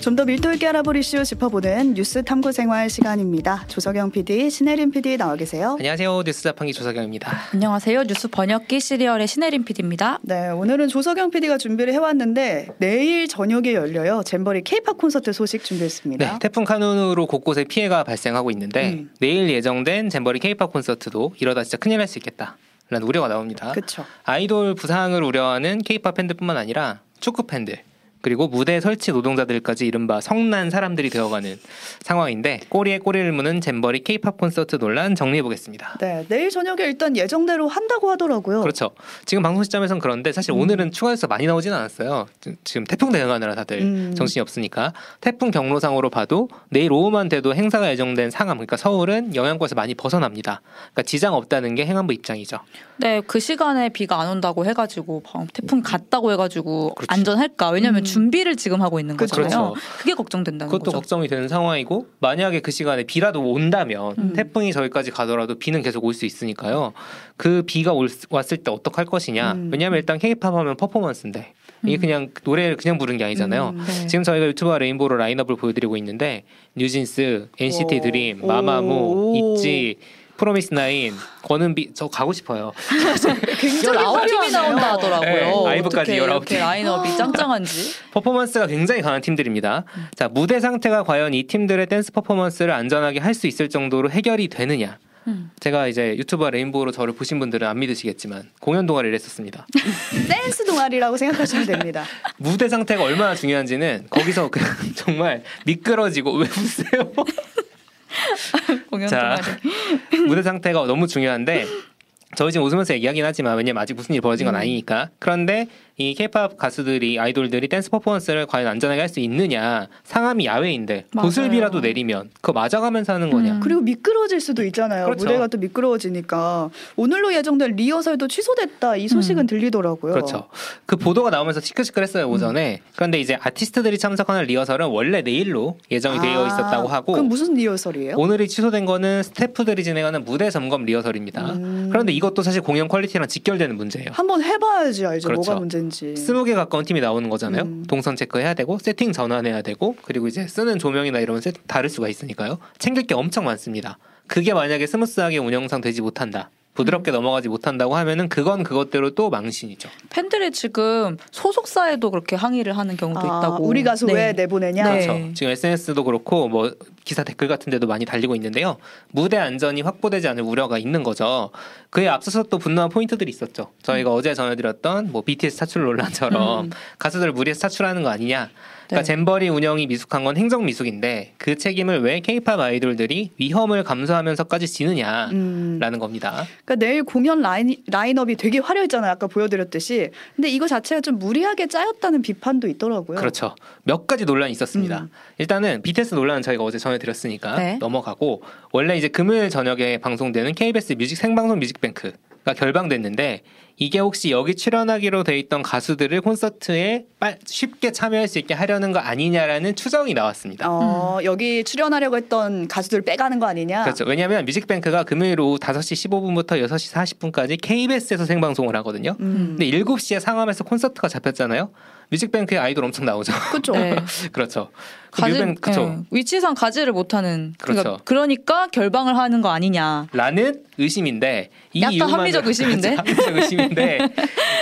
좀 더 밀도 있게 알아볼 이슈 짚어보는 뉴스 탐구 생활 시간입니다. 조석영 PD, 신혜림 PD 나와 계세요. 안녕하세요. 뉴스 자판기 조석영입니다. 안녕하세요. 뉴스 번역기 시리얼의 신혜림 PD입니다. 네, 오늘은 조석영 PD가 준비를 해왔는데 내일 저녁에 열려요. 잼버리 케이팝 콘서트 소식 준비했습니다. 네, 태풍 카눈으로 곳곳에 피해가 발생하고 있는데 음. 내일 예정된 잼버리 케이팝 콘서트도 이러다 진짜 큰일 날 수 있겠다. 라는 우려가 나옵니다. 그렇죠. 아이돌 부상을 우려하는 케이팝 팬들뿐만 아니라 축구 팬들 그리고 무대 설치 노동자들까지 이른바 성난 사람들이 되어가는 상황인데 꼬리에 꼬리를 무는 잼버리 케이팝 콘서트 논란 정리해 보겠습니다. 네, 내일 저녁에 일단 예정대로 한다고 하더라고요. 그렇죠. 지금 방송 시점에선 그런데 사실 오늘은 추가 뉴스가 많이 나오지는 않았어요. 지- 지금 태풍 대응하느라 다들 음. 정신이 없으니까 태풍 경로상으로 봐도 내일 오후만 돼도 행사가 예정된 상암 그러니까 서울은 영향권에서 많이 벗어납니다. 그러니까 지장 없다는 게 행안부 입장이죠. 네, 그 시간에 비가 안 온다고 해가지고 방- 태풍이 갔다고 해가지고 그렇죠. 안전할까? 왜냐하면 음. 준비를 지금 하고 있는. 거잖아요. 그렇죠. 그게 걱정된다는 그것도 거죠. 걱정이 되는 상황이고 만약에 그 시간에 비라도 온다면 음. 태풍이 저기까지 가더라도 비는 계속 올 수 있으니까요. 그 비가 올, 수- 왔을 때 어떡할 것이냐. 음. 왜냐하면 일단 케이팝 하면 퍼포먼스인데 이게 음. 그냥 노래를 그냥 부른 게 아니잖아요. 음. 네. 지금 저희가 유튜브와 레인보우로 라인업을 보여드리고 있는데 뉴진스, NCT 오. 드림, 오. 마마무, 있지, 프로미스 나인, 권은비 저 가고 싶어요. 굉장히 19팀이 화려하네요. 나온다 하더라고요. 네, 라이브까지 19팀. 이렇게 라인업이 짱짱한지. 퍼포먼스가 굉장히 강한 팀들입니다. 자 무대 상태가 과연 이 팀들의 댄스 퍼포먼스를 안전하게 할 수 있을 정도로 해결이 되느냐? 음. 제가 이제 유튜브와 레인보우로 저를 보신 분들은 안 믿으시겠지만 공연 동아리를 했었습니다. 댄스 동아리라고 생각하시면 됩니다. 무대 상태가 얼마나 중요한지는 거기서 그냥 정말 미끄러지고 왜 웃으세요? 공연 자. 동아리. 무대 상태가 너무 중요한데 저희 지금 웃으면서 얘기하긴 하지만 왜냐면 아직 무슨 일이 벌어진 건 음. 아니니까 그런데 이 케이팝 가수들이 아이돌들이 댄스 퍼포먼스를 과연 안전하게 할 수 있느냐 상암이 야외인데 맞아요. 보슬비라도 내리면 그거 맞아가면서 하는 거냐 음. 그리고 미끄러질 수도 있잖아요. 그렇죠. 무대가 또 미끄러워지니까 오늘로 예정된 리허설도 취소됐다 이 소식은 음. 들리더라고요. 그렇죠 그 보도가 나오면서 시끌시끌했어요 오전에 그런데 이제 아티스트들이 참석하는 리허설은 원래 내일로 예정이 되어 아, 있었다고 하고 그럼 무슨 리허설이에요? 오늘이 취소된 거는 스태프들이 진행하는 무대 점검 리허설입니다 음. 그런데 이것도 사실 공연 퀄리티랑 직결되는 문제예요 한번 해봐야지 알죠 그렇죠. 뭐가 문제인지. 스무 개 가까운 팀이 나오는 거잖아요. 음. 동선 체크해야 되고 세팅 전환해야 되고 그리고 이제 쓰는 조명이나 이런 세 다를 수가 있으니까요. 챙길 게 엄청 많습니다. 그게 만약에 스무스하게 운영상 되지 못한다. 부드럽게 넘어가지 못한다고 하면은 그건 그것대로 또 망신이죠. 팬들이 지금 소속사에도 그렇게 항의를 하는 경우도 아, 있다고. 우리 가수 네. 왜 내보내냐? 네. 그렇죠. 지금 SNS도 그렇고 뭐 기사 댓글 같은 데도 많이 달리고 있는데요. 무대 안전이 확보되지 않을 우려가 있는 거죠. 그에 앞서서 또 분노한 포인트들이 있었죠. 저희가 어제 전해드렸던 뭐 BTS 차출 논란처럼 음. 가수들을 무리해서 차출하는 거 아니냐. 그러니까 네. 잼버리 운영이 미숙한 건 행정 미숙인데 그 책임을 왜 케이팝 아이돌들이 위험을 감수하면서까지 지느냐라는 음. 겁니다. 그러니까 내일 공연 라인, 라인업이 되게 화려했잖아요. 아까 보여드렸듯이. 근데 이거 자체가 좀 무리하게 짜였다는 비판도 있더라고요. 그렇죠. 몇 가지 논란이 있었습니다. 음. 일단은 BTS 논란은 저희가 어제 전해드렸으니까 네. 넘어가고 원래 이제 금요일 저녁에 방송되는 KBS 뮤직 생방송 뮤직뱅크 가 결방됐는데 이게 혹시 여기 출연하기로 돼 있던 가수들을 콘서트에 빨- 쉽게 참여할 수 있게 하려는 거 아니냐라는 추정이 나왔습니다. 어, 여기 출연하려고 했던 가수들 빼가는 거 아니냐? 그렇죠. 왜냐하면 뮤직뱅크가 금요일 오후 5시 15분부터 6시 40분까지 KBS에서 생방송을 하거든요. 음. 근데 7시에 상암에서 콘서트가 잡혔잖아요. 뮤직뱅크에 아이돌 엄청 나오죠. 그렇죠. 네. 그렇죠. 그 가지, 뮤뱅 그렇죠. 네. 위치상 가지를 못하는. 그렇죠. 그러니까, 그러니까 결방을 하는 거 아니냐. 라는 의심인데 이 약간 이유만으로- 합리적 의심인데? 합리적 의심인데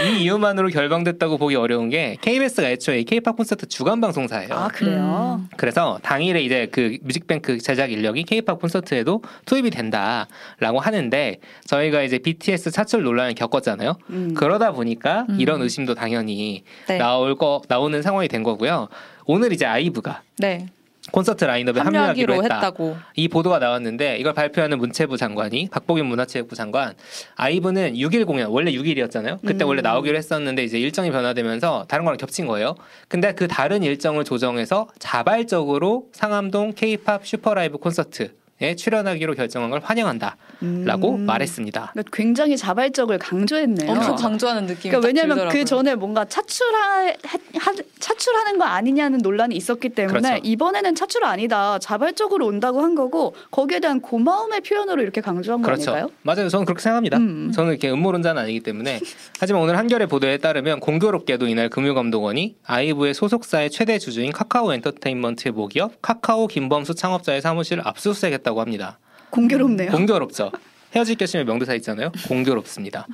이 이유만으로 결방됐다고 보기 어려운 게 KBS가 애초에 K-팝 콘서트 주간 방송사예요. 아, 그래요? 음. 그래서 당일에 이제 그 뮤직뱅크 제작 인력이 K-팝 콘서트에도 투입이 된다라고 하는데 저희가 이제 BTS 차출 논란을 겪었잖아요. 음. 그러다 보니까 음. 이런 의심도 당연히 네. 나올 거 나오는 상황이 된 거고요. 오늘 이제 아이브가 네. 콘서트 라인업에 합류하기로 합류하기로 했다. 했다고. 이 보도가 나왔는데 이걸 발표하는 문체부 장관이 박보균 문화체육부 장관 아이브는 6일 공연 원래 6일이었잖아요. 그때 음. 원래 나오기로 했었는데 이제 일정이 변화되면서 다른 거랑 겹친 거예요. 근데 그 다른 일정을 조정해서 자발적으로 상암동 K-팝 슈퍼라이브 콘서트 출연하기로 결정한 걸 환영한다라고 음. 말했습니다. 그러니까 굉장히 자발적을 강조했네요. 엄청. 강조하는 느낌이 그러니까 딱 왜냐하면. 그 전에 뭔가 차출하, 하, 차출하는 거 아니냐는 논란이 있었기 때문에 그렇죠. 이번에는 차출 아니다 자발적으로 온다고 한 거고 거기에 대한 고마움의 표현으로 이렇게 강조한 거 그렇죠. 아닐까요? 맞아요. 저는 그렇게 생각합니다. 음. 저는 이렇게 음모론자는 아니기 때문에 하지만 오늘 한겨레 보도에 따르면 공교롭게도 이날 금융감독원이 아이브의 소속사의 최대 주주인 카카오 엔터테인먼트의 모기업 카카오 김범수 창업자의 사무실을 압수수색했다 고 합니다. 공교롭네요. 공교롭죠. 헤어질 결심의 명대사 있잖아요. 공교롭습니다.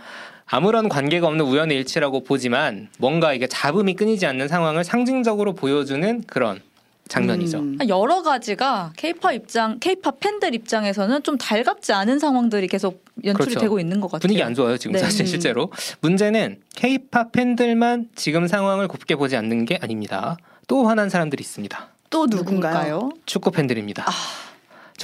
아무런 관계가 없는 우연의 일치라고 보지만 뭔가 이게 잡음이 끊이지 않는 상황을 상징적으로 보여주는 그런 장면이죠. 음. 여러 가지가 케이팝 입장, 케이팝 팬들 입장에서는 좀 달갑지 않은 상황들이 계속 연출이 그렇죠. 되고 있는 것 같아요. 분위기 안 좋아요 지금 네. 사실 음. 실제로 문제는 K-팝 팬들만 지금 상황을 곱게 보지 않는 게 아닙니다. 또 화난 사람들이 있습니다. 또 누군가요? 축구 팬들입니다.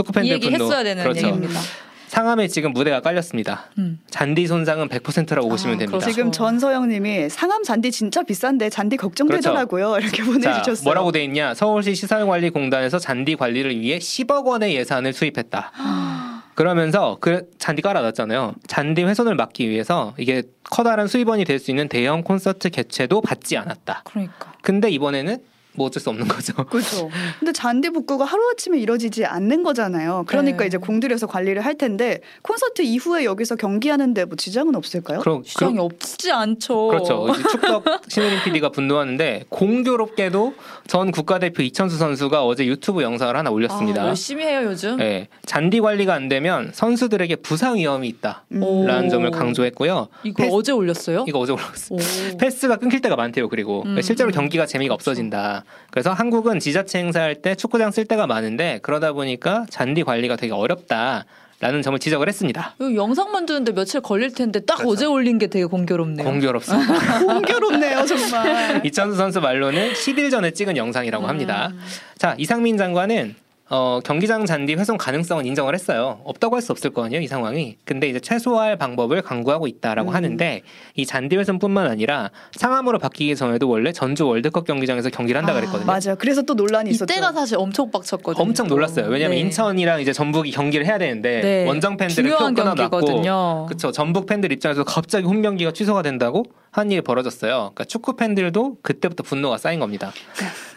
축구 이 팬들 얘기 분노 했어야 되는 그렇죠. 얘기입니다. 상암에 지금 무대가 깔렸습니다. 음. 잔디 손상은 100%라고 보시면 아, 됩니다. 그렇죠. 지금 전서영님이 상암 잔디 진짜 비싼데 잔디 걱정되더라고요 이렇게 자, 보내주셨어요. 뭐라고 돼 있냐? 서울시 시설관리공단에서 잔디 관리를 위해 10억 원의 예산을 투입했다. 그러면서 그 잔디 깔아놨잖아요. 잔디 훼손을 막기 위해서 이게 커다란 수입원이 될 수 있는 대형 콘서트 개최도 받지 않았다. 그러니까. 근데 이번에는 뭐 어쩔 수 없는 거죠. 그렇죠. 근데 잔디 복구가 하루아침에 이루어지지 않는 거잖아요. 그러니까 네. 이제 공들여서 관리를 할 텐데 콘서트 이후에 여기서 경기하는데 뭐 지장은 없을까요? 그럼 시장이 없지 않죠. 그렇죠. 이제 축덕 신혜림 PD가 분노하는데 공교롭게도 전 국가대표 이천수 선수가 어제 유튜브 영상을 하나 올렸습니다. 아, 열심히 해요 요즘. 네, 잔디 관리가 안 되면 선수들에게 부상 위험이 있다라는. 점을 강조했고요. 이거 패스- 어제 올렸어요? 이거 어제 올라갔어요. 오. 패스가 끊길 때가 많대요. 그리고 음, 실제로 음. 경기가 재미가. 없어진다. 그래서 한국은 지자체 행사할 때 축구장 쓸 때가 많은데 그러다 보니까 잔디 관리가 되게 어렵다 라는 점을 지적을 했습니다. 영상 만드는데 며칠 걸릴 텐데 딱 그렇죠. 어제 올린 게 되게 공교롭네요. 공교롭습니다. 공교롭네요 정말. 이천수 선수 말로는 10일 전에 찍은 영상이라고 합니다. 음. 자, 이상민 장관은 어, 경기장 잔디 훼손 가능성은 인정을 했어요. 없다고 할 수 없을 거 아니에요, 이 상황이. 근데 이제 최소화할 방법을 강구하고 있다라고 음. 하는데 이 잔디 훼손뿐만 아니라 상암으로 바뀌기 전에도 원래 전주 월드컵 경기장에서 경기를 한다 아, 그랬거든요. 맞아요. 그래서 또 논란이 있었죠. 이때가 사실 엄청 빡쳤거든요. 엄청 놀랐어요. 왜냐면 네. 인천이랑 이제 전북이 경기를 해야 되는데 네. 원정 팬들의 표 끊어놨고. 그쵸 전북 팬들 입장에서 갑자기 홈 경기가 취소가 된다고 한 일이 벌어졌어요. 그러니까 축구 팬들도 그때부터 분노가 쌓인 겁니다.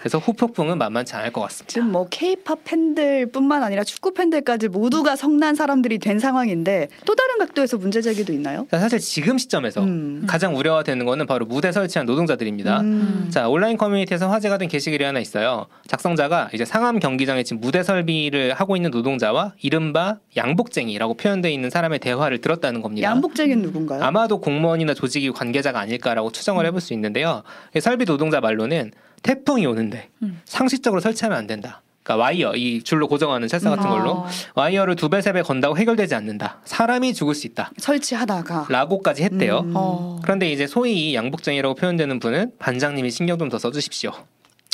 그래서 후폭풍은 만만치 않을 것 같습니다. 지금 뭐 K-팝 팬들뿐만 아니라 축구 팬들까지 모두가 성난 사람들이 된 상황인데 또 다른 각도에서 문제 제기도 있나요? 자, 사실 지금 시점에서 음. 가장 우려가 되는 거는 바로 무대 설치한 노동자들입니다. 음. 자 온라인 커뮤니티에서 화제가 된 게시글이 하나 있어요. 작성자가 이제 상암 경기장에 지금 무대 설비를 하고 있는 노동자와 이른바 양복쟁이라고 표현되어 있는 사람의 대화를 들었다는 겁니다. 양복쟁이는 누군가요? 아마도 공무원이나 조직이 관계자가 아닐까라고 추정을 해볼 수 있는데요. 이 설비 노동자 말로는 태풍이 오는데 음. 상식적으로 설치하면 안 된다. 그러니까 와이어 이 줄로 고정하는 철사 같은 아. 걸로 와이어를 두 배 세 배 건다고 해결되지 않는다. 사람이 죽을 수 있다. 설치하다가 라고까지 했대요. 음. 어. 그런데 이제 소위 이 양복쟁이라고 표현되는 분은 반장님이 신경 좀 더 써주십시오.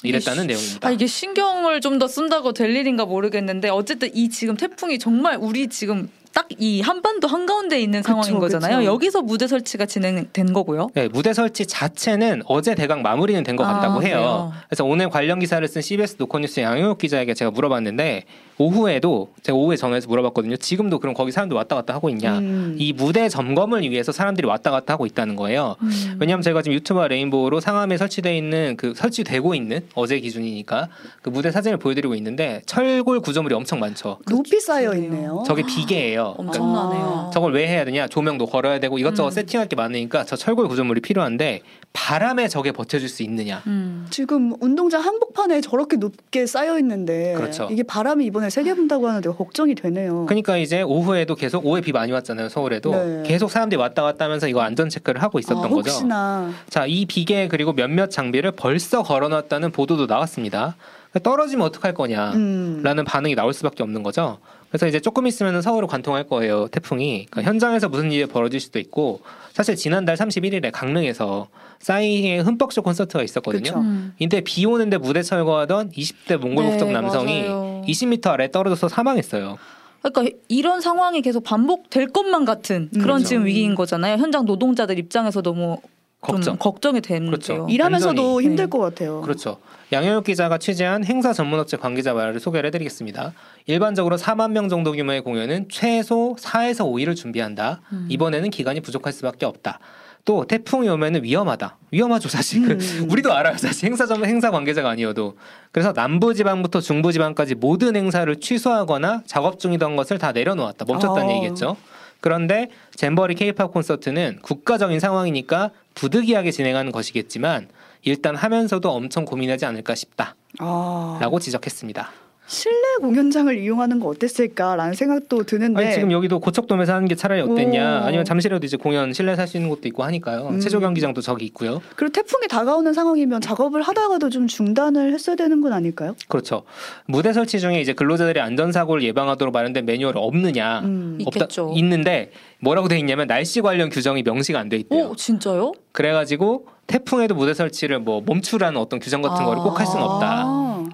이랬다는 이게 내용입니다. 아, 이게 신경을 좀 더 쓴다고 될 일인가 모르겠는데 어쨌든 이 지금 태풍이 정말 우리 지금 딱 이 한반도 한가운데 있는 상황인 거잖아요. 그쵸. 여기서 무대 설치가 진행된 거고요. 네, 무대 설치 자체는 어제 대강 마무리는 된것 아, 같다고 해요. 그래요? 그래서 오늘 관련 기사를 쓴 CBS 노컷뉴스 양효욱 기자에게 제가 물어봤는데 오후에도 제가 오후에 전화해서 물어봤거든요. 지금도 그럼 거기 사람들 왔다 갔다 하고 있냐? 음. 이 무대 점검을 위해서 사람들이 왔다 갔다 하고 있다는 거예요. 음. 왜냐하면 제가 지금 유튜브와 레인보우로 상암에 설치돼 있는 그 설치되고 있는 어제 기준이니까 그 무대 사진을 보여드리고 있는데 철골 구조물이 엄청 많죠. 높이 쌓여 있네요. 저게 비계예요. 그러니까 엄청나네요. 저걸 왜 해야 되냐? 조명도 걸어야 되고 이것저것 음. 세팅할 게 많으니까 저 철골 구조물이 필요한데 바람에 저게 버텨줄 수 있느냐? 음. 지금 운동장 한복판에 저렇게 높게 쌓여 있는데 그렇죠. 이게 바람이 이번에 세게 분다고 하는데 걱정이 되네요. 그러니까 이제 오후에도 계속 오후에 비 많이 왔잖아요 서울에도 네. 계속 사람들이 왔다 갔다 하면서 이거 안전 체크를 하고 있었던 아, 거죠. 혹시나 자, 이 비계 그리고 몇몇 장비를 벌써 걸어놨다는 보도도 나왔습니다. 떨어지면 어떡할 거냐? 음. 라는 반응이 나올 수밖에 없는 거죠. 그래서 이제 조금 있으면 서울을 관통할 거예요 태풍이. 그러니까 현장에서 무슨 일이 벌어질 수도 있고 사실 지난달 31일에 강릉에서 싸이의 흠뻑쇼 콘서트가 있었거든요. 그쵸. 음. 근데 비 오는데 무대 철거하던 20대 몽골 네, 국적 남성이 맞아요. 20m 아래 떨어져서 사망했어요. 그러니까 이런 상황이 계속 반복될 것만 같은 그런 그렇죠. 지금 위기인 거잖아요. 현장 노동자들 입장에서 너무 걱정. 좀 걱정이 되는데요. 그렇죠. 일하면서도 완전히. 힘들 네. 것 같아요. 그렇죠. 양효혁 기자가 취재한 행사 전문업체 관계자 말을 소개를 해드리겠습니다. 일반적으로 4만 명 정도 규모의 공연은 최소 4에서 5일을 준비한다. 음. 이번에는 기간이 부족할 수밖에 없다. 또 태풍이 오면은 위험하다. 위험하죠 사실. 그 음. 우리도 알아요 사실 행사 전문 행사 관계자가 아니어도. 그래서 남부 지방부터 중부 지방까지 모든 행사를 취소하거나 작업 중이던 것을 다 내려놓았다. 멈췄다는 아. 얘기겠죠. 그런데 잼버리 케이팝 콘서트는 국가적인 상황이니까 부득이하게 진행하는 것이겠지만 일단 하면서도 엄청 고민하지 않을까 싶다라고 아, 지적했습니다. 실내 공연장을 이용하는 거 어땠을까라는 생각도 드는데 아니, 지금 여기도 고척돔에서 하는 게 차라리 어땠냐? 오. 아니면 잠시라도 이제 공연 실내 살수 있는 곳도 있고 하니까요. 음. 체조 경기장도 저기 있고요. 그리고 태풍이 다가오는 상황이면 작업을 하다가도 좀 중단을 했어야 되는 건 아닐까요? 그렇죠. 무대 설치 중에 이제 근로자들의 안전 사고를 예방하도록 마련된 매뉴얼 없느냐? 음. 없다 있겠죠. 있는데 뭐라고 돼 있냐면 날씨 관련 규정이 명시가 안 돼 있대요. 오 진짜요? 그래가지고 태풍에도 무대 설치를 뭐 멈추라는 어떤 규정 같은 아. 거를 꼭 할 수는 없다.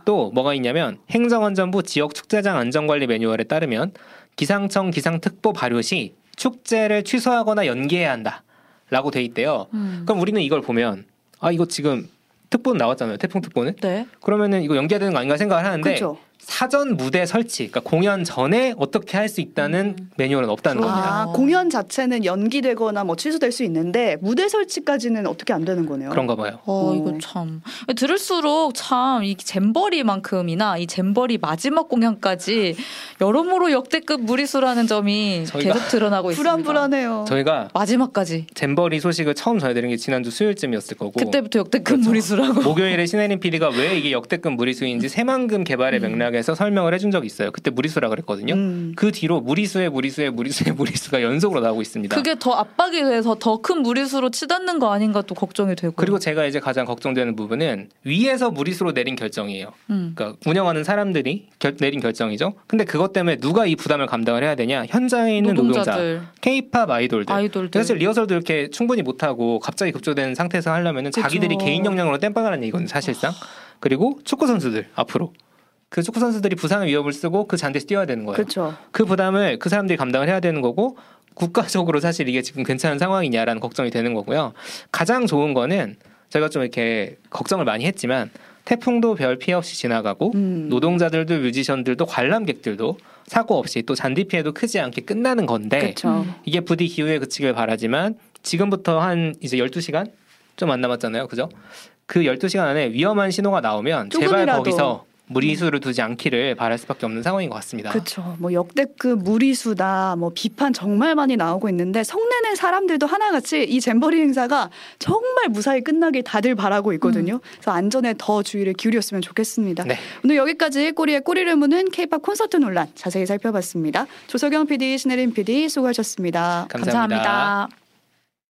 아, 또 뭐가 있냐면 행정안전부 지역 축제장 안전관리 매뉴얼에 따르면 기상청 기상특보 발효 시 축제를 취소하거나 연기해야 한다라고 돼 있대요. 음. 그럼 우리는 이걸 보면 아 이거 지금 특보는 나왔잖아요. 태풍 특보는 네. 그러면은 이거 연기해야 되는 거 아닌가 생각을 하는데 그렇죠. 사전 무대 설치, 그러니까 공연 전에 어떻게 할 수 있다는 음. 매뉴얼은 없다는 겁니다. 아, 공연 자체는 연기되거나 뭐 취소될 수 있는데 무대 설치까지는 어떻게 안 되는 거네요. 그런가 봐요. 어 음. 이거 참 들을수록 참 이 잼버리만큼이나 이 잼버리 마지막 공연까지 여러모로 역대급 무리수라는 점이 계속 드러나고 있습니다. 불안불안해요. 저희가 마지막까지 잼버리 소식을 처음 전해드린 게 지난주 수요일쯤이었을 거고 그때부터 역대급 그렇죠. 무리수라고. 목요일에 신혜림 PD가 왜 이게 역대급 무리수인지 새만금 개발의 음. 맥락에서 설명을 해준 적이 있어요. 그때 무리수라 그랬거든요. 음. 그 뒤로 무리수의 무리수의 무리수의 무리수가 연속으로 나오고 있습니다. 그게 더 압박이 돼서 더 큰 무리수로 치닫는 거 아닌가 또 걱정이 되고. 그리고 제가 이제 가장 걱정되는 부분은 위에서 무리수로 내린 결정이에요. 음. 그러니까 운영하는 사람들이 결- 내린 결정이죠. 근데 그것 때문에 누가 이 부담을 감당을 해야 되냐? 현장에 있는 노동자, 노동자들, K-팝 아이돌들. 아이돌들. 사실 리허설도 이렇게 충분히 못 하고 갑자기 급조된 상태에서 하려면. 자기들이 개인 역량으로 땜빵하는 얘기거든요 사실상 그리고 축구 선수들 앞으로 그 축구 선수들이 부상의 위협을 쓰고 그 잔디에서 뛰어야 되는 거예요 그렇죠. 그 부담을 그 사람들이 감당을 해야 되는 거고 국가적으로 사실 이게 지금 괜찮은 상황이냐라는 걱정이 되는 거고요 가장 좋은 거는 제가 좀 이렇게 걱정을 많이 했지만 태풍도 별 피해 없이 지나가고 음. 노동자들도 뮤지션들도 관람객들도 사고 없이 또 잔디 피해도 크지 않게 끝나는 건데 그렇죠. 음. 이게 부디 기후에 그치길 바라지만 지금부터 한 이제 12시간 좀 안 남았잖아요. 그죠? 그 12시간 안에 위험한 신호가 나오면 제발 조금이라도. 거기서 무리수를 두지 않기를 바랄 수밖에 없는 상황인 것 같습니다. 그렇죠. 뭐 역대급 무리수다, 뭐 비판 정말 많이 나오고 있는데 성내는 사람들도 하나같이 이 잼버리 행사가 정말 무사히 끝나길 다들 바라고 있거든요. 그래서 안전에 더 주의를 기울였으면 좋겠습니다. 네. 오늘 여기까지 꼬리의 꼬리를 무는 K-팝 콘서트 논란 자세히 살펴봤습니다. 조석영 PD, 신혜림 PD 수고하셨습니다. 감사합니다. 감사합니다.